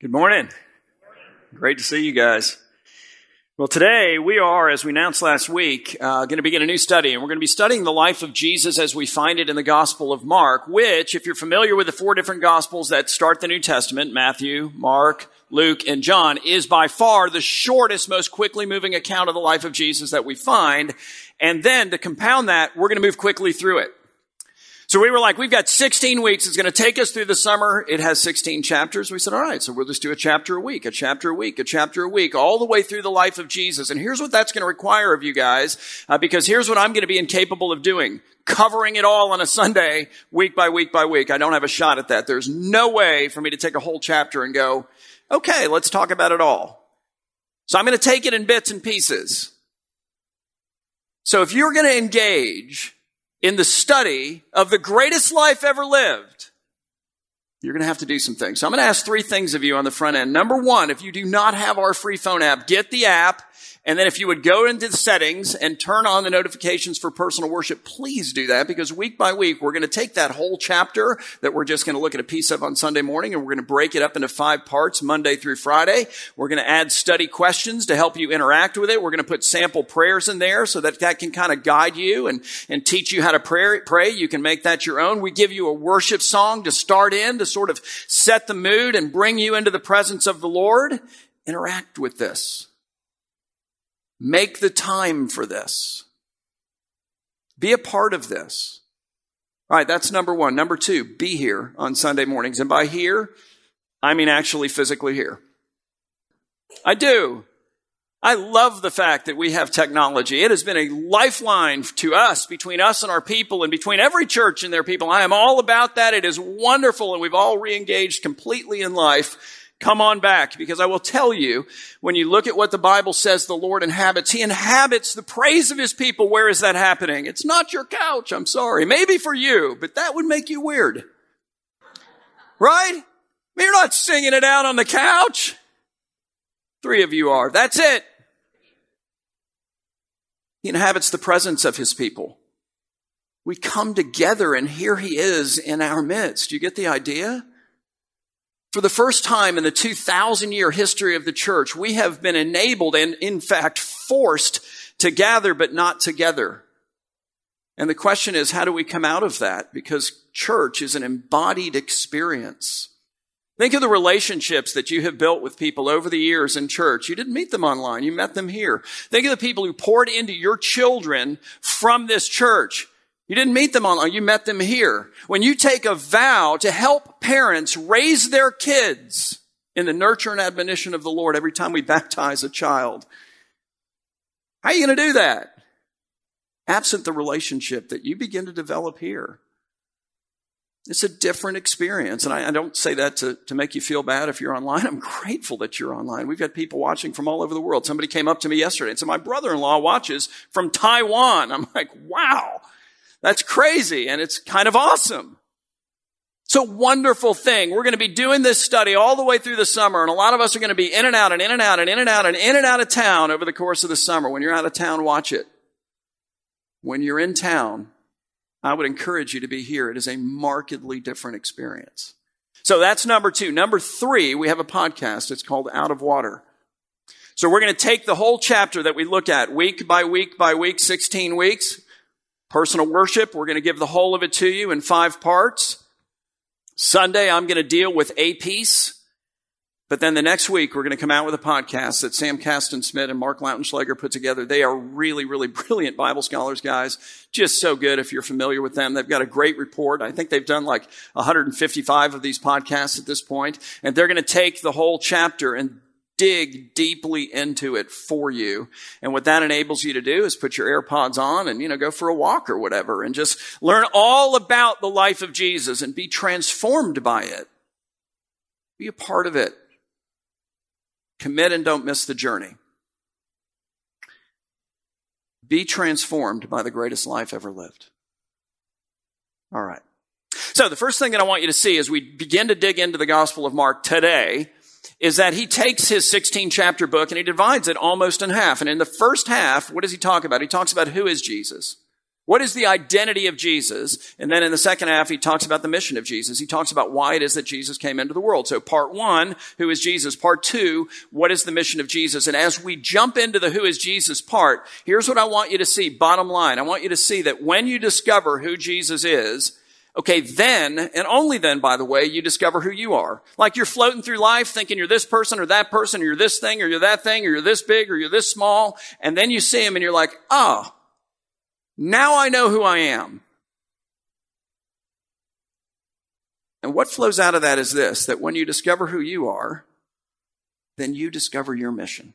Good morning. Great to see you guys. Well, today we are, as we announced last week, uh, going to begin a new study, and we're going to be studying the life of Jesus as we find it in the Gospel of Mark, which, if you're familiar with the four different Gospels that start the New Testament, Matthew, Mark, Luke, and John, is by far the shortest, most quickly moving account of the life of Jesus that we find. And then to compound that, we're going to move quickly through it. So we were like, we've got 16 weeks. It's going to take us through the summer. It has 16 chapters. We said, all right, so we'll just do a chapter a week, a chapter a week, a chapter a week, all the way through the life of Jesus. And here's what that's going to require of you guys, uh, because here's what I'm going to be incapable of doing. Covering it all on a Sunday, week by week by week. I don't have a shot at that. There's no way for me to take a whole chapter and go, okay, let's talk about it all. So I'm going to take it in bits and pieces. So if you're going to engage in the study of the greatest life ever lived, you're going to have to do some things. So I'm going to ask three things of you on the front end. Number one, if you do not have our free phone app, get the app and then if you would go into the settings and turn on the notifications for personal worship, please do that because week by week, we're going to take that whole chapter that we're just going to look at a piece of on Sunday morning and we're going to break it up into five parts Monday through Friday. We're going to add study questions to help you interact with it. We're going to put sample prayers in there so that that can kind of guide you and, and teach you how to pray, pray. You can make that your own. We give you a worship song to start in to sort of set the mood and bring you into the presence of the Lord. Interact with this. Make the time for this. Be a part of this. All right, that's number one. Number two, be here on Sunday mornings. And by here, I mean actually physically here. I do. I love the fact that we have technology. It has been a lifeline to us, between us and our people, and between every church and their people. I am all about that. It is wonderful, and we've all re-engaged completely in life come on back because I will tell you, when you look at what the Bible says the Lord inhabits, He inhabits the praise of His people. Where is that happening? It's not your couch. I'm sorry. Maybe for you, but that would make you weird. Right? You're not singing it out on the couch. Three of you are. That's it. He inhabits the presence of His people. We come together and here He is in our midst. You get the idea? For the first time in the 2,000 year history of the church, we have been enabled and in fact forced to gather but not together. And the question is, how do we come out of that? Because church is an embodied experience. Think of the relationships that you have built with people over the years in church. You didn't meet them online. You met them here. Think of the people who poured into your children from this church. You didn't meet them online, you met them here. When you take a vow to help parents raise their kids in the nurture and admonition of the Lord every time we baptize a child, how are you going to do that? Absent the relationship that you begin to develop here. It's a different experience. And I, I, don't say that to, to make you feel bad if you're online. I'm grateful that you're online. We've got people watching from all over the world. Somebody came up to me yesterday and said, my brother-in-law watches from Taiwan. I'm like, wow. That's crazy and it's kind of awesome. It's a wonderful thing. We're going to be doing this study all the way through the summer and a lot of us are going to be in and out and in and out and in and out and in and out of town over the course of the summer. When you're out of town, watch it. When you're in town, I would encourage you to be here. It is a markedly different experience. So that's number two. Number three, we have a podcast. It's called Out of Water. So we're going to take the whole chapter that we look at week by week by week, 16 weeks. Personal worship, we're going to give the whole of it to you in five parts. Sunday, I'm going to deal with a piece. But then the next week, we're going to come out with a podcast that Sam Kasten Smith and Mark Lautenschlager put together. They are really, really brilliant Bible scholars, guys. Just so good if you're familiar with them. They've got a great report. I think they've done like 155 of these podcasts at this point, And they're going to take the whole chapter and dig deeply into it for you. And what that enables you to do is put your AirPods on and, you know, go for a walk or whatever and just learn all about the life of Jesus and be transformed by it. Be a part of it. Commit and don't miss the journey. Be transformed by the greatest life ever lived. All right. So the first thing that I want you to see as we begin to dig into the Gospel of Mark today is that he takes his 16 chapter book and he divides it almost in half. And in the first half, what does he talk about? He talks about who is Jesus? What is the identity of Jesus? And then in the second half, he talks about the mission of Jesus. He talks about why it is that Jesus came into the world. So part one, who is Jesus? Part two, what is the mission of Jesus? And as we jump into the who is Jesus part, here's what I want you to see. Bottom line, I want you to see that when you discover who Jesus is, okay, then, and only then, by the way, you discover who you are. Like you're floating through life thinking you're this person or that person, or you're this thing, or you're that thing, or you're this big, or you're this small, and then you see him and you're like, oh, now I know who I am. And what flows out of that is this that when you discover who you are, then you discover your mission.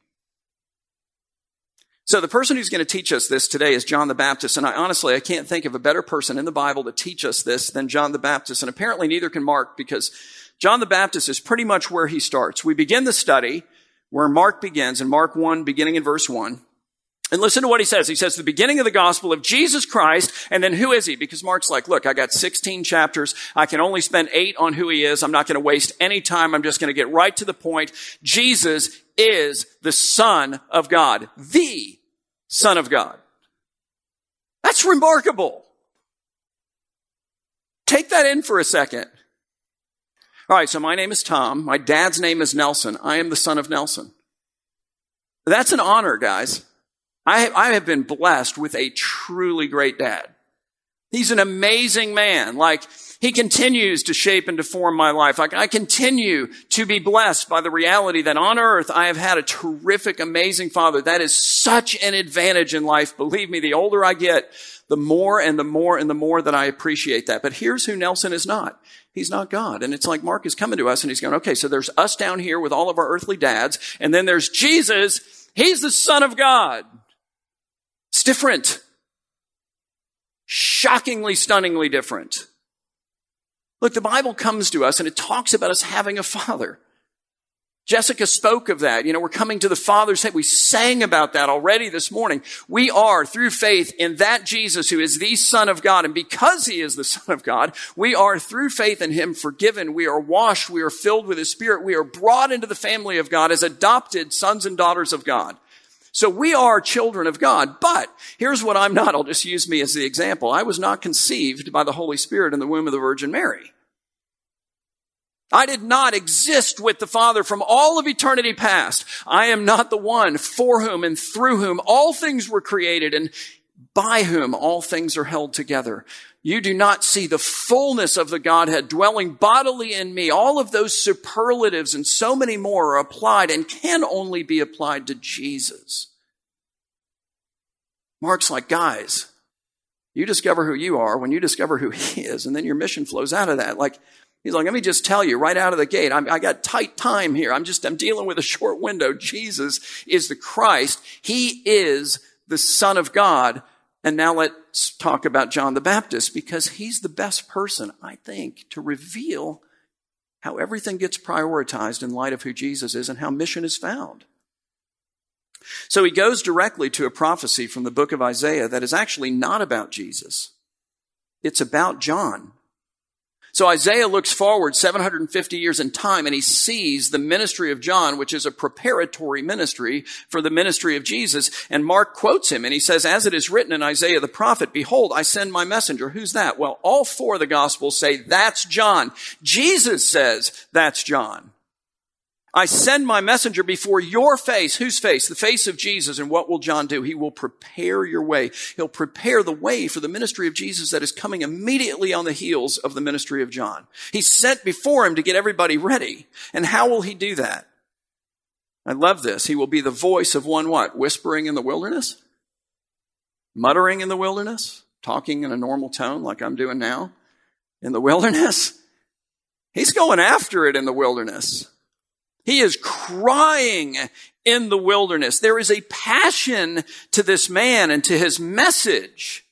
So the person who's going to teach us this today is John the Baptist, and I honestly I can't think of a better person in the Bible to teach us this than John the Baptist, and apparently neither can Mark because John the Baptist is pretty much where he starts. We begin the study where Mark begins in Mark 1 beginning in verse 1. And listen to what he says. He says the beginning of the gospel of Jesus Christ, and then who is he? Because Mark's like, look, I got 16 chapters. I can only spend eight on who he is. I'm not going to waste any time. I'm just going to get right to the point. Jesus is the Son of God. The Son of God. That's remarkable. Take that in for a second. All right, so my name is Tom. My dad's name is Nelson. I am the son of Nelson. That's an honor, guys. I, I have been blessed with a truly great dad. He's an amazing man. Like, he continues to shape and to form my life. Like, I continue to be blessed by the reality that on earth I have had a terrific, amazing father. That is such an advantage in life. Believe me, the older I get, the more and the more and the more that I appreciate that. But here's who Nelson is not. He's not God. And it's like Mark is coming to us and he's going, okay, so there's us down here with all of our earthly dads, and then there's Jesus. He's the Son of God. Different. Shockingly, stunningly different. Look, the Bible comes to us and it talks about us having a father. Jessica spoke of that. You know, we're coming to the Father's head. We sang about that already this morning. We are, through faith in that Jesus who is the Son of God. And because He is the Son of God, we are, through faith in Him, forgiven. We are washed. We are filled with His Spirit. We are brought into the family of God as adopted sons and daughters of God. So we are children of God, but here's what I'm not. I'll just use me as the example. I was not conceived by the Holy Spirit in the womb of the Virgin Mary. I did not exist with the Father from all of eternity past. I am not the one for whom and through whom all things were created and by whom all things are held together. You do not see the fullness of the Godhead dwelling bodily in me. All of those superlatives and so many more are applied and can only be applied to Jesus. Mark's like, guys, you discover who you are when you discover who he is, and then your mission flows out of that. Like, he's like, let me just tell you right out of the gate, I'm, I got tight time here. I'm just, I'm dealing with a short window. Jesus is the Christ. He is the Son of God and now let's talk about John the Baptist because he's the best person, I think, to reveal how everything gets prioritized in light of who Jesus is and how mission is found. So he goes directly to a prophecy from the book of Isaiah that is actually not about Jesus. It's about John. So Isaiah looks forward 750 years in time and he sees the ministry of John, which is a preparatory ministry for the ministry of Jesus. And Mark quotes him and he says, as it is written in Isaiah the prophet, behold, I send my messenger. Who's that? Well, all four of the gospels say that's John. Jesus says that's John. I send my messenger before your face. Whose face? The face of Jesus. And what will John do? He will prepare your way. He'll prepare the way for the ministry of Jesus that is coming immediately on the heels of the ministry of John. He's sent before him to get everybody ready. And how will he do that? I love this. He will be the voice of one what? Whispering in the wilderness? Muttering in the wilderness? Talking in a normal tone like I'm doing now? In the wilderness? He's going after it in the wilderness. He is crying in the wilderness. There is a passion to this man and to his message.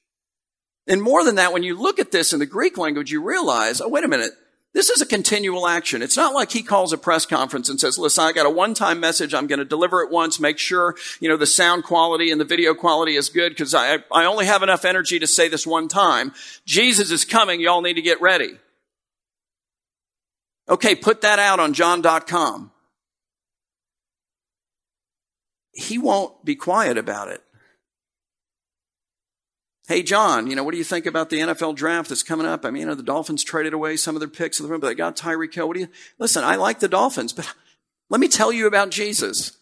And more than that, when you look at this in the Greek language, you realize, oh, wait a minute. This is a continual action. It's not like he calls a press conference and says, listen, I got a one-time message. I'm going to deliver it once. Make sure, you know, the sound quality and the video quality is good because I, I only have enough energy to say this one time. Jesus is coming. Y'all need to get ready. Okay, put that out on john.com. he won't be quiet about it. Hey, John, you know, what do you think about the NFL draft that's coming up? I mean, you know, the Dolphins traded away some of their picks of the room, but they got Tyreek Hill. What do you, listen, I like the Dolphins, but let me tell you about Jesus.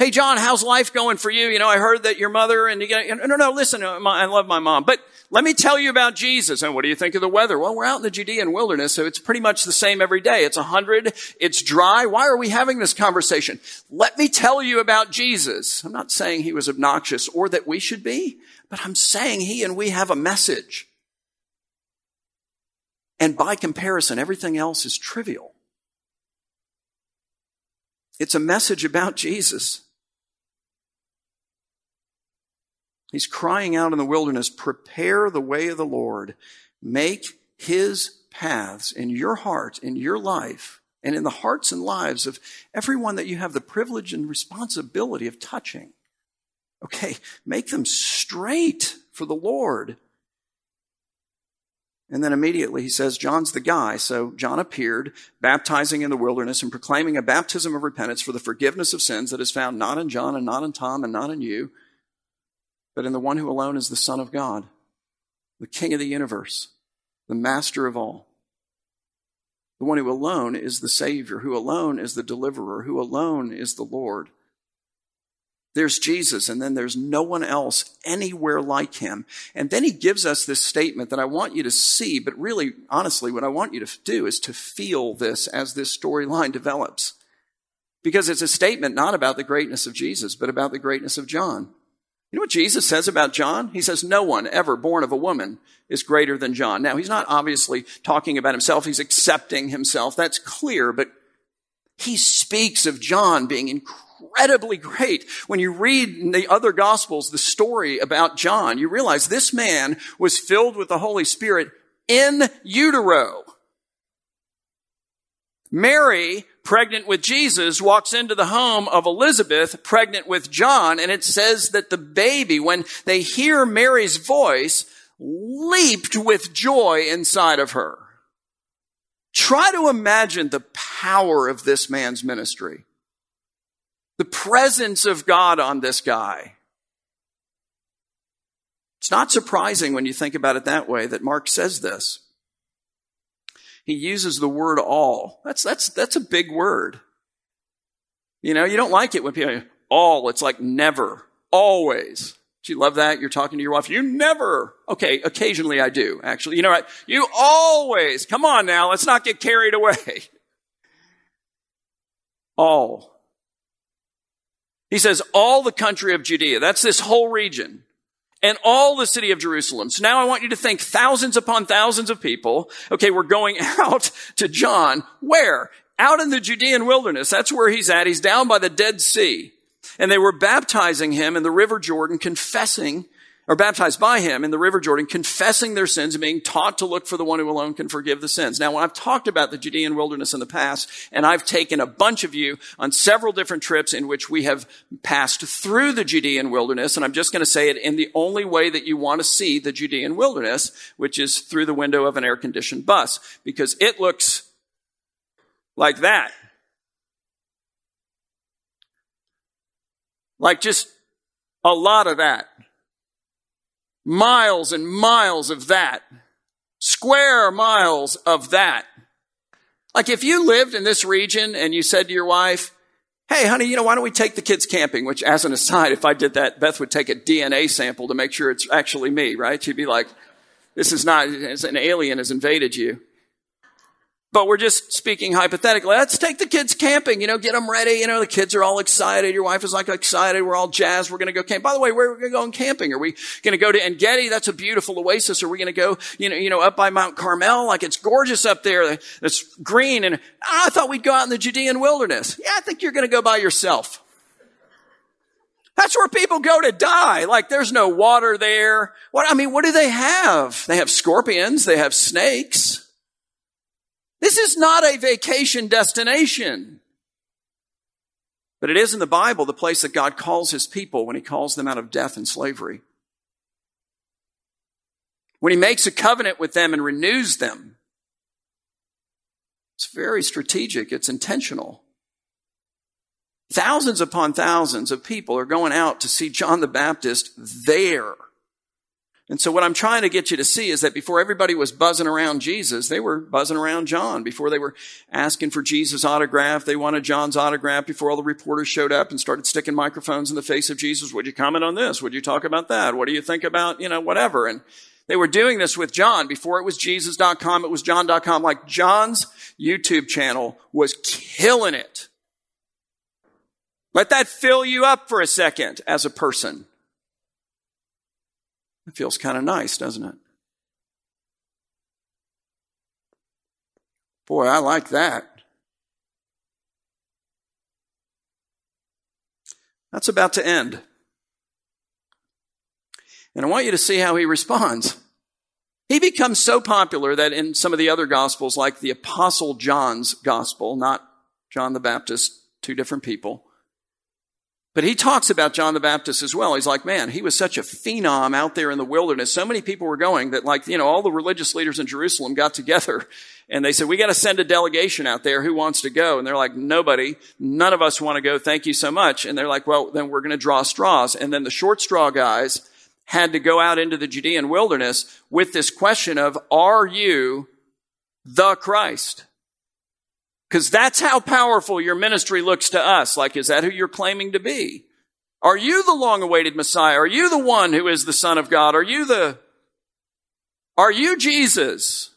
Hey, John, how's life going for you? You know, I heard that your mother and you no, no, listen, uh, I love my mom, but let me tell you about Jesus. And what do you think of the weather? Well, we're out in the Judean wilderness, so it's pretty much the same every day. It's a hundred. It's dry. Why are we having this conversation? Let me tell you about Jesus. I'm not saying he was obnoxious or that we should be, but I'm saying he and we have a message. And by comparison, everything else is trivial. It's a message about Jesus. He's crying out in the wilderness, prepare the way of the Lord. Make his paths in your heart, in your life, and in the hearts and lives of everyone that you have the privilege and responsibility of touching. Okay, make them straight for the Lord. And then immediately he says, John's the guy. So John appeared, baptizing in the wilderness and proclaiming a baptism of repentance for the forgiveness of sins that is found not in John and not in Tom and not in you but in the one who alone is the Son of God, the King of the universe, the Master of all. The one who alone is the Savior, who alone is the deliverer, who alone is the Lord. There's Jesus, and then there's no one else anywhere like him. And then he gives us this statement that I want you to see, but really, honestly, what I want you to do is to feel this as this storyline develops. Because it's a statement not about the greatness of Jesus, but about the greatness of John. You know what Jesus says about John? He says, no one ever born of a woman is greater than John. Now, he's not obviously talking about himself. He's accepting himself. That's clear, but he speaks of John being incredibly great. When you read in the other gospels the story about John, you realize this man was filled with the Holy Spirit in utero. Mary pregnant with Jesus, walks into the home of Elizabeth, pregnant with John, and it says that the baby, when they hear Mary's voice, leaped with joy inside of her. Try to imagine the power of this man's ministry. The presence of God on this guy. It's not surprising when you think about it that way that Mark says this he uses the word all. That's, that's, that's a big word. You know, you don't like it when people, all, it's like never, always. Do you love that? You're talking to your wife. You never. Okay, occasionally I do, actually. You know what? You always. Come on now, let's not get carried away. All. He says, all the country of Judea. That's this whole region and all the city of Jerusalem. So now I want you to think thousands upon thousands of people. Okay, we're going out to John. Where? Out in the Judean wilderness. That's where he's at. He's down by the Dead Sea. And they were baptizing him in the river Jordan, confessing are baptized by him in the river Jordan, confessing their sins and being taught to look for the one who alone can forgive the sins. Now, when I've talked about the Judean wilderness in the past, and I've taken a bunch of you on several different trips in which we have passed through the Judean wilderness, and I'm just going to say it in the only way that you want to see the Judean wilderness, which is through the window of an air conditioned bus, because it looks like that. Like just a lot of that. Miles and miles of that. Square miles of that. Like if you lived in this region and you said to your wife, Hey, honey, you know, why don't we take the kids camping? Which, as an aside, if I did that, Beth would take a DNA sample to make sure it's actually me, right? She'd be like, this is not, an alien has invaded you. But we're just speaking hypothetically. Let's take the kids camping, you know, get them ready. You know, the kids are all excited. Your wife is like excited. We're all jazzed. We're going to go camp. By the way, where are we going camping? Are we going to go to Engedi? That's a beautiful oasis. Are we going to go, you know, you know, up by Mount Carmel? Like it's gorgeous up there. It's green. And I thought we'd go out in the Judean wilderness. Yeah, I think you're going to go by yourself. That's where people go to die. Like there's no water there. What, I mean, what do they have? They have scorpions. They have snakes. This is not a vacation destination. But it is in the Bible the place that God calls his people when he calls them out of death and slavery. When he makes a covenant with them and renews them. It's very strategic. It's intentional. Thousands upon thousands of people are going out to see John the Baptist there And so what I'm trying to get you to see is that before everybody was buzzing around Jesus, they were buzzing around John. Before they were asking for Jesus' autograph, they wanted John's autograph before all the reporters showed up and started sticking microphones in the face of Jesus. Would you comment on this? Would you talk about that? What do you think about, you know, whatever? And they were doing this with John. Before it was Jesus.com, it was John.com. Like John's YouTube channel was killing it. Let that fill you up for a second as a person. It feels kind of nice, doesn't it? Boy, I like that. That's about to end. And I want you to see how he responds. He becomes so popular that in some of the other gospels, like the Apostle John's gospel, not John the Baptist, two different people, but he talks about John the Baptist as well. He's like, man, he was such a phenom out there in the wilderness. So many people were going that like, you know, all the religious leaders in Jerusalem got together and they said, we got to send a delegation out there. Who wants to go? And they're like, nobody. None of us want to go. Thank you so much. And they're like, well, then we're going to draw straws. And then the short straw guys had to go out into the Judean wilderness with this question of, are you the Christ? Because that's how powerful your ministry looks to us. Like, is that who you're claiming to be? Are you the long awaited Messiah? Are you the one who is the Son of God? Are you the, are you Jesus?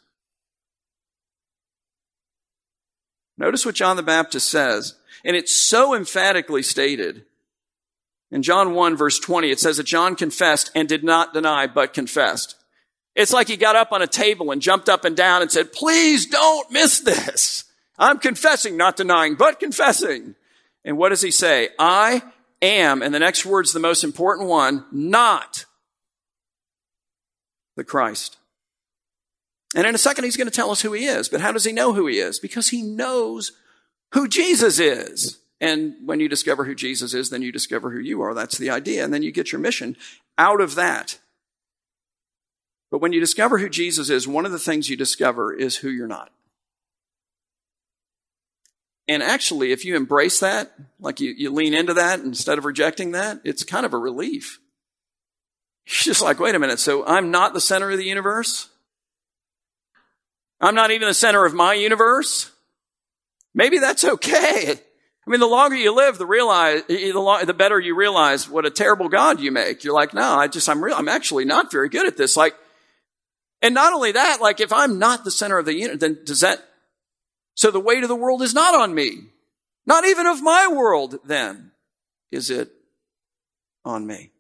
Notice what John the Baptist says. And it's so emphatically stated. In John 1 verse 20, it says that John confessed and did not deny, but confessed. It's like he got up on a table and jumped up and down and said, please don't miss this. I'm confessing, not denying, but confessing. And what does he say? I am, and the next word's the most important one, not the Christ. And in a second, he's going to tell us who he is. But how does he know who he is? Because he knows who Jesus is. And when you discover who Jesus is, then you discover who you are. That's the idea. And then you get your mission out of that. But when you discover who Jesus is, one of the things you discover is who you're not. And actually, if you embrace that, like you, you lean into that instead of rejecting that, it's kind of a relief. You're just like, wait a minute, so I'm not the center of the universe? I'm not even the center of my universe? Maybe that's okay. I mean, the longer you live, the realize, the the better you realize what a terrible God you make. You're like, no, I just, I'm real, I'm actually not very good at this. Like, and not only that, like if I'm not the center of the universe, then does that so the weight of the world is not on me. Not even of my world, then, is it on me.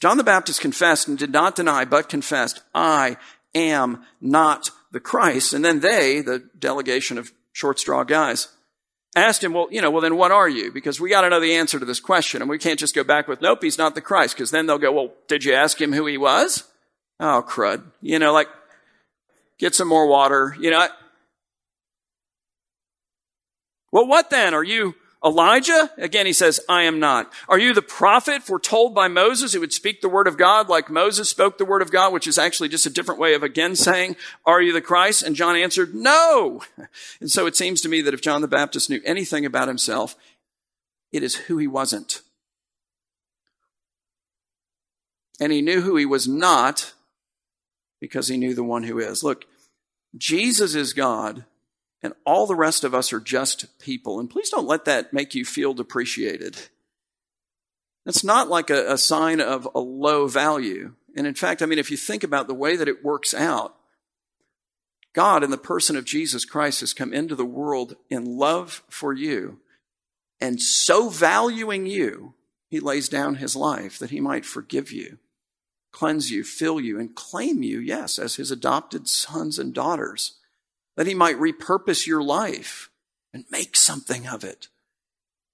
John the Baptist confessed and did not deny, but confessed, I am not the Christ. And then they, the delegation of short straw guys, asked him, well, you know, well, then what are you? Because we got to know the answer to this question. And we can't just go back with, nope, he's not the Christ. Because then they'll go, well, did you ask him who he was? Oh, crud. You know, like, get some more water. You know, well, what then? Are you Elijah? Again, he says, I am not. Are you the prophet foretold by Moses who would speak the word of God like Moses spoke the word of God, which is actually just a different way of again saying, are you the Christ? And John answered, no. And so it seems to me that if John the Baptist knew anything about himself, it is who he wasn't. And he knew who he was not because he knew the one who is. Look, Jesus is God, and all the rest of us are just people. And please don't let that make you feel depreciated. That's not like a, a sign of a low value. And in fact, I mean, if you think about the way that it works out, God, in the person of Jesus Christ, has come into the world in love for you. And so valuing you, he lays down his life that he might forgive you cleanse you, fill you, and claim you, yes, as his adopted sons and daughters, that he might repurpose your life and make something of it,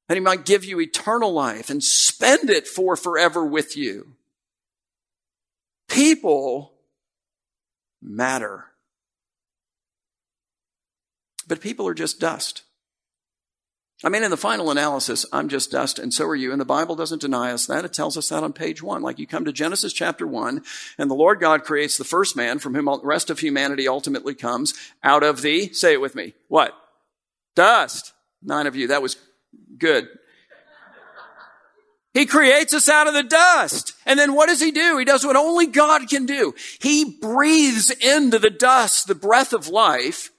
that he might give you eternal life and spend it for forever with you. People matter. But people are just dust. I mean, in the final analysis, I'm just dust and so are you. And the Bible doesn't deny us that. It tells us that on page one. Like you come to Genesis chapter one and the Lord God creates the first man from whom the rest of humanity ultimately comes out of the, say it with me, what? Dust. Nine of you. That was good. He creates us out of the dust. And then what does he do? He does what only God can do. He breathes into the dust the breath of life,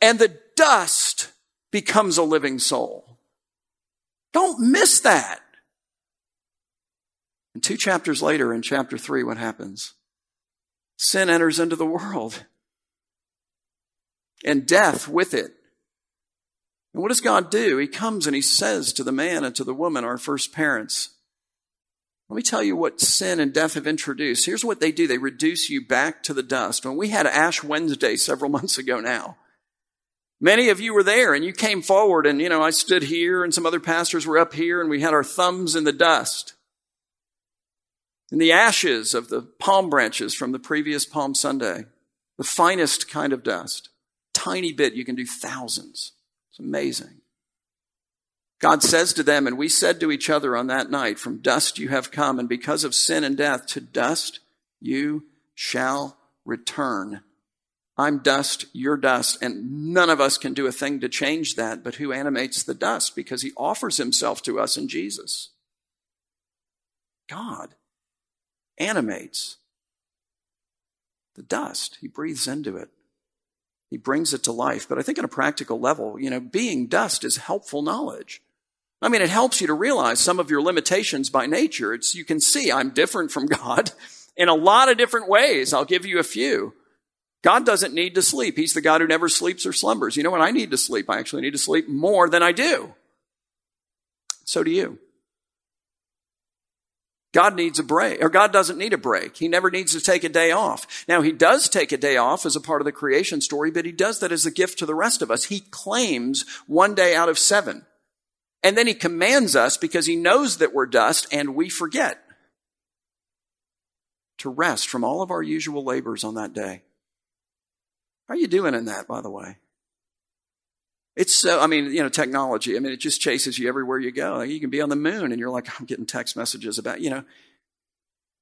and the dust becomes a living soul. Don't miss that. And two chapters later, in chapter three, what happens? Sin enters into the world, and death with it. And what does God do? He comes and he says to the man and to the woman, our first parents, let me tell you what sin and death have introduced. Here's what they do. They reduce you back to the dust. When we had Ash Wednesday several months ago now, many of you were there and you came forward and, you know, I stood here and some other pastors were up here and we had our thumbs in the dust. In the ashes of the palm branches from the previous Palm Sunday. The finest kind of dust. Tiny bit, you can do thousands. It's amazing. God says to them, and we said to each other on that night, From dust you have come, and because of sin and death, to dust you shall return. I'm dust, you're dust, and none of us can do a thing to change that, but who animates the dust? Because he offers himself to us in Jesus. God animates the dust, he breathes into it. He brings it to life. But I think on a practical level, you know, being dust is helpful knowledge. I mean, it helps you to realize some of your limitations by nature. It's, you can see I'm different from God in a lot of different ways. I'll give you a few. God doesn't need to sleep. He's the God who never sleeps or slumbers. You know what? I need to sleep. I actually need to sleep more than I do. So do you. God needs a break, or God doesn't need a break. He never needs to take a day off. Now, He does take a day off as a part of the creation story, but He does that as a gift to the rest of us. He claims one day out of seven. And then he commands us because he knows that we're dust and we forget to rest from all of our usual labors on that day. How are you doing in that, by the way? It's so, I mean, you know, technology, I mean, it just chases you everywhere you go. you can be on the moon and you're like, I'm getting text messages about, you know,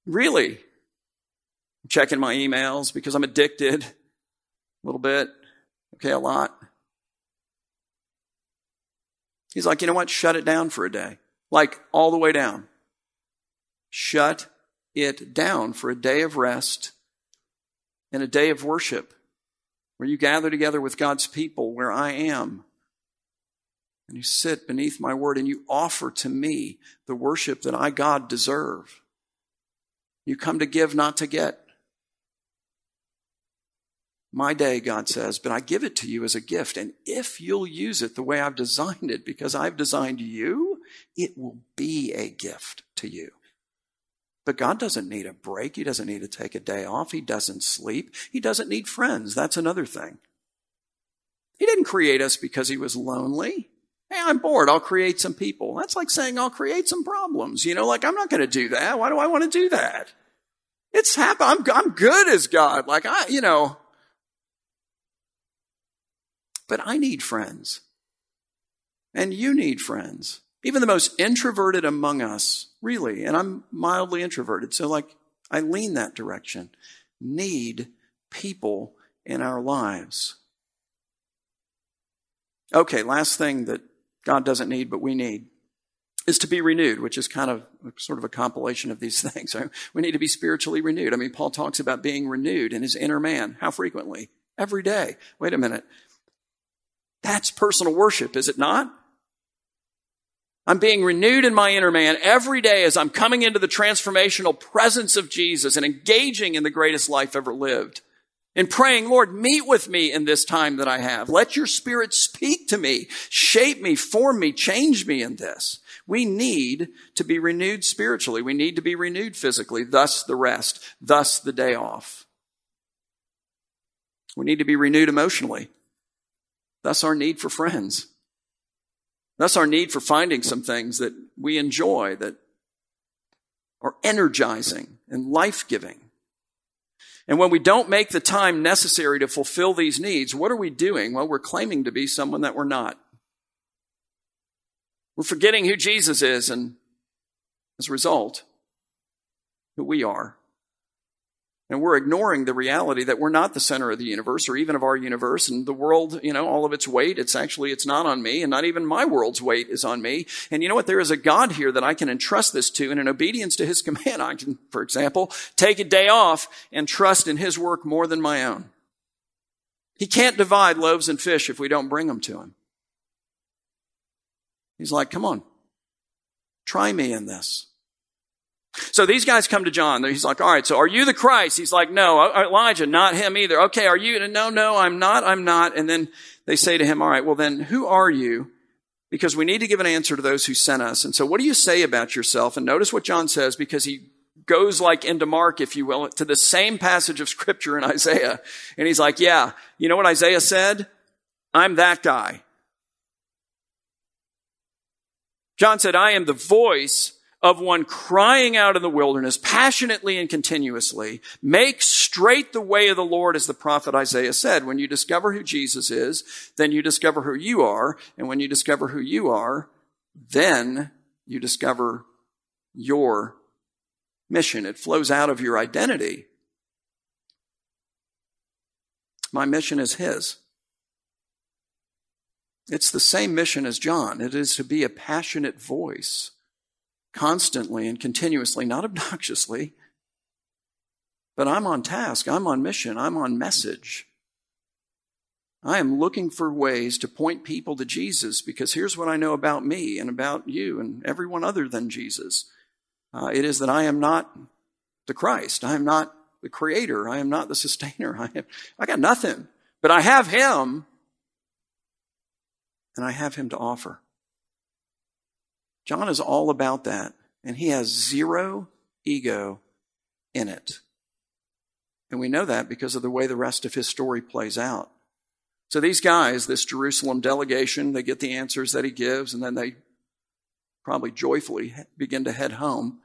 really? I'm checking my emails because I'm addicted a little bit. Okay, a lot. He's like, you know what? Shut it down for a day. Like all the way down. Shut it down for a day of rest and a day of worship where you gather together with God's people where I am. And you sit beneath my word and you offer to me the worship that I, God, deserve. You come to give, not to get my day, God says, but I give it to you as a gift. And if you'll use it the way I've designed it, because I've designed you, it will be a gift to you. But God doesn't need a break. He doesn't need to take a day off. He doesn't sleep. He doesn't need friends. That's another thing. He didn't create us because he was lonely. Hey, I'm bored. I'll create some people. That's like saying I'll create some problems. You know, like I'm not going to do that. Why do I want to do that? It's happen. I'm, I'm good as God. Like I, you know, but I need friends. And you need friends. Even the most introverted among us, really, and I'm mildly introverted, so like I lean that direction, need people in our lives. Okay, last thing that God doesn't need, but we need is to be renewed, which is kind of sort of a compilation of these things. We need to be spiritually renewed. I mean, Paul talks about being renewed in his inner man. How frequently? Every day. Wait a minute. That's personal worship, is it not? I'm being renewed in my inner man every day as I'm coming into the transformational presence of Jesus and engaging in the greatest life ever lived. And praying, Lord, meet with me in this time that I have. Let your spirit speak to me, shape me, form me, change me in this. We need to be renewed spiritually. We need to be renewed physically, thus the rest, thus the day off. We need to be renewed emotionally. Thus, our need for friends. Thus, our need for finding some things that we enjoy that are energizing and life giving. And when we don't make the time necessary to fulfill these needs, what are we doing? Well, we're claiming to be someone that we're not. We're forgetting who Jesus is, and as a result, who we are. And we're ignoring the reality that we're not the center of the universe or even of our universe and the world, you know, all of its weight. It's actually, it's not on me and not even my world's weight is on me. And you know what? There is a God here that I can entrust this to and in obedience to his command, I can, for example, take a day off and trust in his work more than my own. He can't divide loaves and fish if we don't bring them to him. He's like, come on, try me in this. So these guys come to John. He's like, all right, so are you the Christ? He's like, no, uh, Elijah, not him either. Okay, are you? No, no, I'm not, I'm not. And then they say to him, all right, well then who are you? Because we need to give an answer to those who sent us. And so what do you say about yourself? And notice what John says because he goes like into Mark, if you will, to the same passage of scripture in Isaiah. And he's like, yeah, you know what Isaiah said? I'm that guy. John said, I am the voice of one crying out in the wilderness passionately and continuously, make straight the way of the Lord as the prophet Isaiah said. When you discover who Jesus is, then you discover who you are. And when you discover who you are, then you discover your mission. It flows out of your identity. My mission is His. It's the same mission as John. It is to be a passionate voice constantly and continuously, not obnoxiously, but I'm on task, I'm on mission, I'm on message. I am looking for ways to point people to Jesus because here's what I know about me and about you and everyone other than Jesus. Uh, it is that I am not the Christ. I am not the creator. I am not the sustainer. I, have, I got nothing, but I have him and I have him to offer. John is all about that, and he has zero ego in it. And we know that because of the way the rest of his story plays out. So these guys, this Jerusalem delegation, they get the answers that he gives, and then they probably joyfully begin to head home.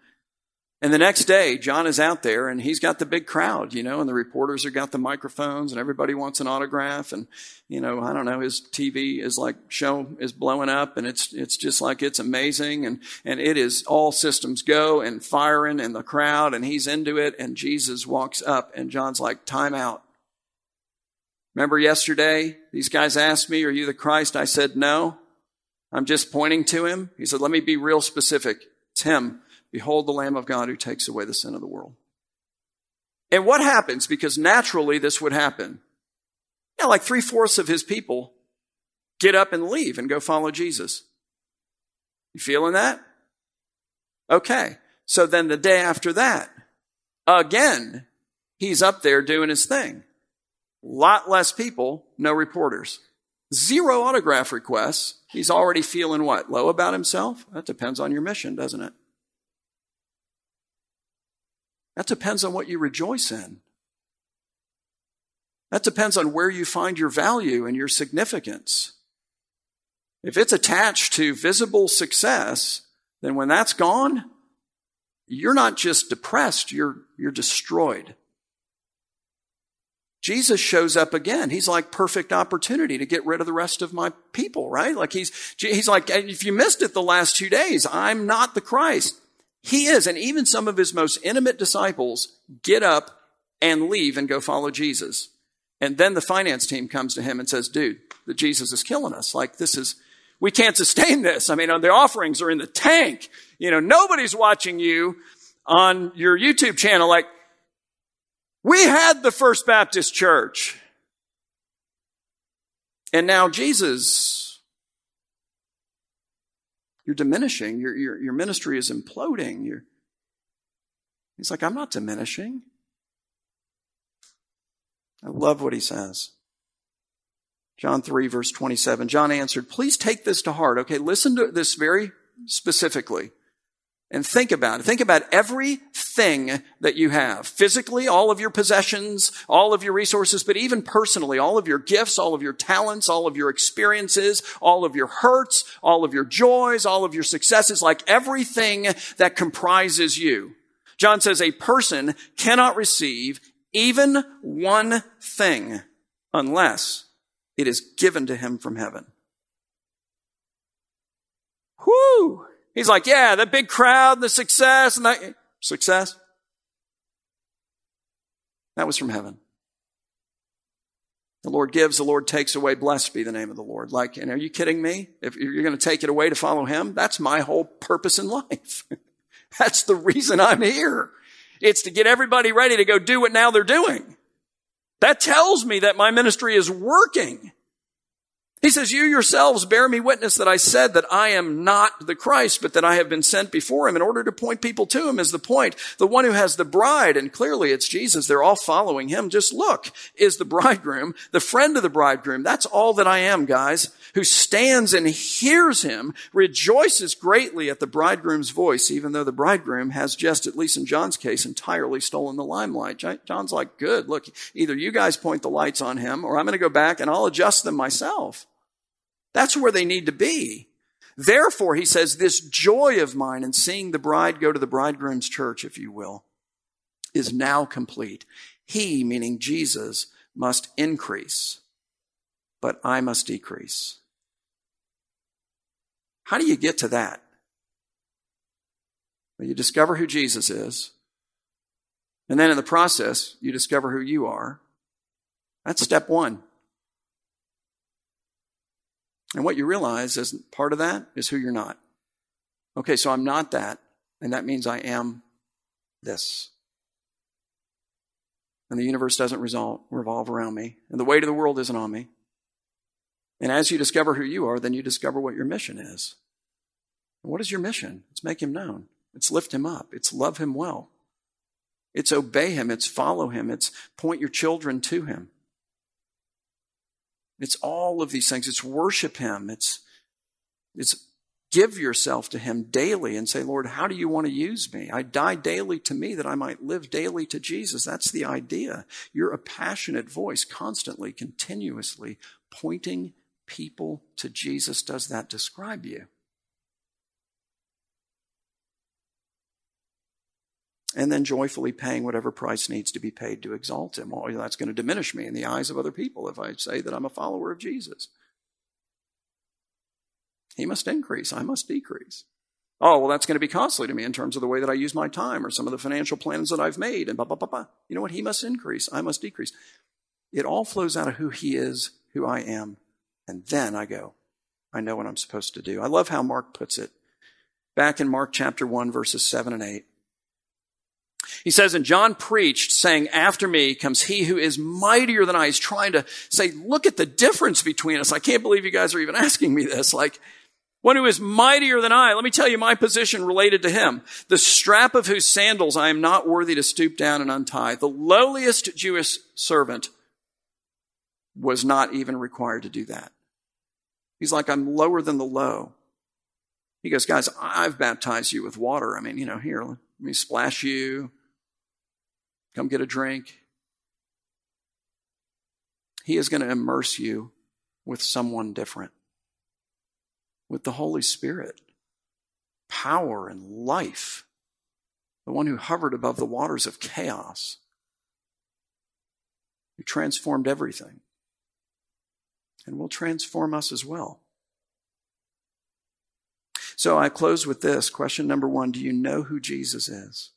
And the next day, John is out there and he's got the big crowd, you know, and the reporters have got the microphones and everybody wants an autograph. And, you know, I don't know, his TV is like show is blowing up and it's, it's just like it's amazing. And, and it is all systems go and firing and the crowd and he's into it. And Jesus walks up and John's like, time out. Remember yesterday, these guys asked me, are you the Christ? I said, no. I'm just pointing to him. He said, let me be real specific. It's him. Behold the Lamb of God who takes away the sin of the world. And what happens? Because naturally this would happen. Yeah, like three fourths of his people get up and leave and go follow Jesus. You feeling that? Okay. So then the day after that, again, he's up there doing his thing. Lot less people, no reporters. Zero autograph requests. He's already feeling what? Low about himself? That depends on your mission, doesn't it? That depends on what you rejoice in. That depends on where you find your value and your significance. If it's attached to visible success, then when that's gone, you're not just depressed, you're, you're destroyed. Jesus shows up again. He's like perfect opportunity to get rid of the rest of my people, right? Like he's, he's like, if you missed it the last two days, I'm not the Christ. He is, and even some of his most intimate disciples get up and leave and go follow Jesus. And then the finance team comes to him and says, dude, the Jesus is killing us. Like this is, we can't sustain this. I mean, the offerings are in the tank. You know, nobody's watching you on your YouTube channel. Like, we had the First Baptist Church. And now Jesus you're diminishing. Your, your, your ministry is imploding. You're, he's like, I'm not diminishing. I love what he says. John 3, verse 27. John answered, Please take this to heart. Okay, listen to this very specifically and think about it. Think about everything that you have. Physically, all of your possessions, all of your resources, but even personally, all of your gifts, all of your talents, all of your experiences, all of your hurts, all of your joys, all of your successes, like everything that comprises you. John says a person cannot receive even one thing unless it is given to him from heaven. Whoo! He's like, yeah, the big crowd, and the success, and the success. That was from heaven. The Lord gives, the Lord takes away. Blessed be the name of the Lord. Like, and are you kidding me? If you're going to take it away to follow Him, that's my whole purpose in life. that's the reason I'm here. It's to get everybody ready to go do what now they're doing. That tells me that my ministry is working. He says, you yourselves bear me witness that I said that I am not the Christ, but that I have been sent before him in order to point people to him is the point. The one who has the bride, and clearly it's Jesus, they're all following him. Just look, is the bridegroom, the friend of the bridegroom. That's all that I am, guys, who stands and hears him, rejoices greatly at the bridegroom's voice, even though the bridegroom has just, at least in John's case, entirely stolen the limelight. John's like, good, look, either you guys point the lights on him, or I'm going to go back and I'll adjust them myself. That's where they need to be. Therefore, he says, this joy of mine in seeing the bride go to the bridegroom's church, if you will, is now complete. He, meaning Jesus, must increase, but I must decrease. How do you get to that? Well, you discover who Jesus is, and then in the process, you discover who you are. That's step one. And what you realize is part of that is who you're not. Okay, so I'm not that, and that means I am this. And the universe doesn't resolve, revolve around me, and the weight of the world isn't on me. And as you discover who you are, then you discover what your mission is. And what is your mission? It's make him known. It's lift him up. It's love him well. It's obey him. It's follow him. It's point your children to him. It's all of these things. It's worship Him. It's, it's give yourself to Him daily and say, Lord, how do you want to use me? I die daily to me that I might live daily to Jesus. That's the idea. You're a passionate voice, constantly, continuously pointing people to Jesus. Does that describe you? And then joyfully paying whatever price needs to be paid to exalt him. Well, that's going to diminish me in the eyes of other people if I say that I'm a follower of Jesus. He must increase, I must decrease. Oh, well, that's going to be costly to me in terms of the way that I use my time or some of the financial plans that I've made and blah, blah, blah, blah. You know what? He must increase, I must decrease. It all flows out of who he is, who I am, and then I go. I know what I'm supposed to do. I love how Mark puts it. Back in Mark chapter 1, verses 7 and 8. He says, and John preached saying, after me comes he who is mightier than I. He's trying to say, look at the difference between us. I can't believe you guys are even asking me this. Like, one who is mightier than I. Let me tell you my position related to him. The strap of whose sandals I am not worthy to stoop down and untie. The lowliest Jewish servant was not even required to do that. He's like, I'm lower than the low. He goes, guys, I've baptized you with water. I mean, you know, here, let me splash you. Come get a drink. He is going to immerse you with someone different, with the Holy Spirit, power and life, the one who hovered above the waters of chaos, who transformed everything, and will transform us as well. So I close with this question number one Do you know who Jesus is?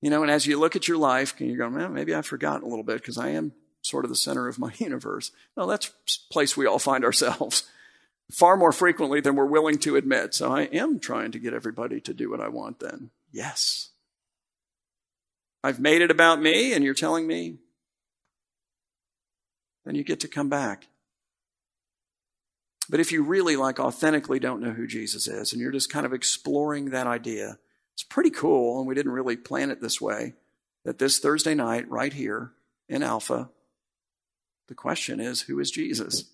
You know, and as you look at your life, and you go, man, maybe I've forgotten a little bit because I am sort of the center of my universe. No, that's a place we all find ourselves far more frequently than we're willing to admit. So I am trying to get everybody to do what I want then. Yes. I've made it about me and you're telling me, then you get to come back. But if you really, like, authentically don't know who Jesus is and you're just kind of exploring that idea, it's pretty cool, and we didn't really plan it this way, that this Thursday night, right here in Alpha, the question is, who is Jesus?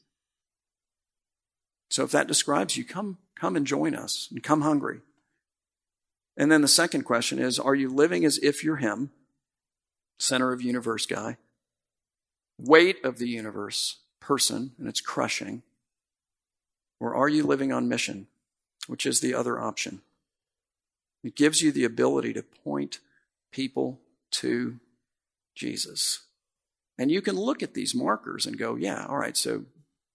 So if that describes you, come, come and join us and come hungry. And then the second question is, are you living as if you're him, center of universe guy, weight of the universe person, and it's crushing? Or are you living on mission, which is the other option? It gives you the ability to point people to Jesus. And you can look at these markers and go, yeah, all right, so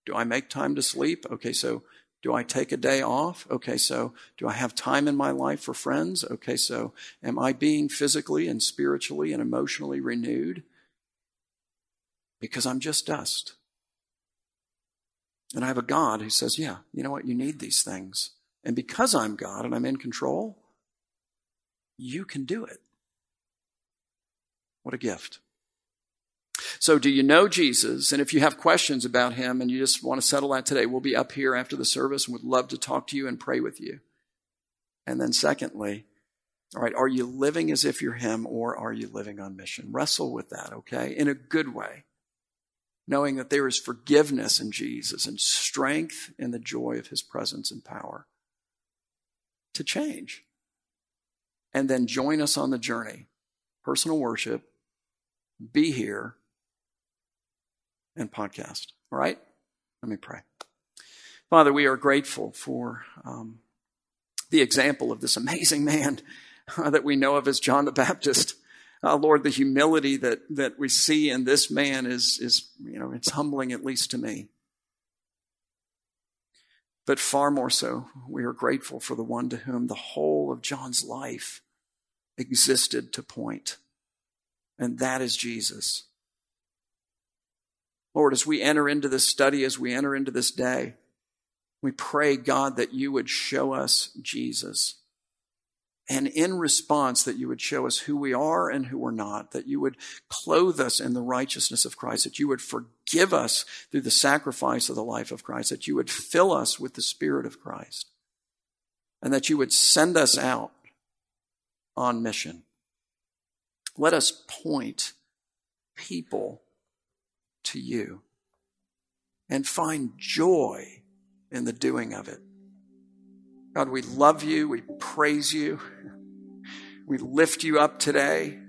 do I make time to sleep? Okay, so Do I take a day off? Okay, so do I have time in my life for friends? Okay, so am I being physically and spiritually and emotionally renewed? Because I'm just dust. And I have a God who says, yeah, you know what? You need these things. And because I'm God and I'm in control, you can do it. What a gift. So, do you know Jesus? And if you have questions about him and you just want to settle that today, we'll be up here after the service and would love to talk to you and pray with you. And then, secondly, all right, are you living as if you're him or are you living on mission? Wrestle with that, okay? In a good way, knowing that there is forgiveness in Jesus and strength in the joy of his presence and power to change. And then join us on the journey. Personal worship, be here, and podcast. All right? Let me pray. Father, we are grateful for um, the example of this amazing man that we know of as John the Baptist. Uh, Lord, the humility that, that we see in this man is, is, you know, it's humbling, at least to me. But far more so, we are grateful for the one to whom the whole of John's life existed to point, and that is Jesus. Lord, as we enter into this study, as we enter into this day, we pray, God, that you would show us Jesus. And in response, that you would show us who we are and who we're not, that you would clothe us in the righteousness of Christ, that you would forgive us through the sacrifice of the life of Christ, that you would fill us with the Spirit of Christ, and that you would send us out on mission. Let us point people to you and find joy in the doing of it. God, we love you. We praise you. We lift you up today.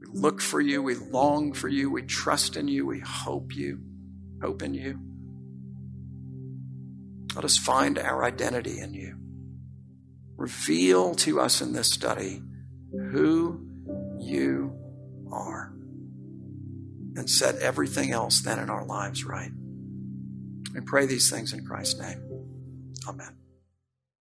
We look for you. We long for you. We trust in you. We hope you, hope in you. Let us find our identity in you. Reveal to us in this study who you are and set everything else then in our lives right. We pray these things in Christ's name. Amen.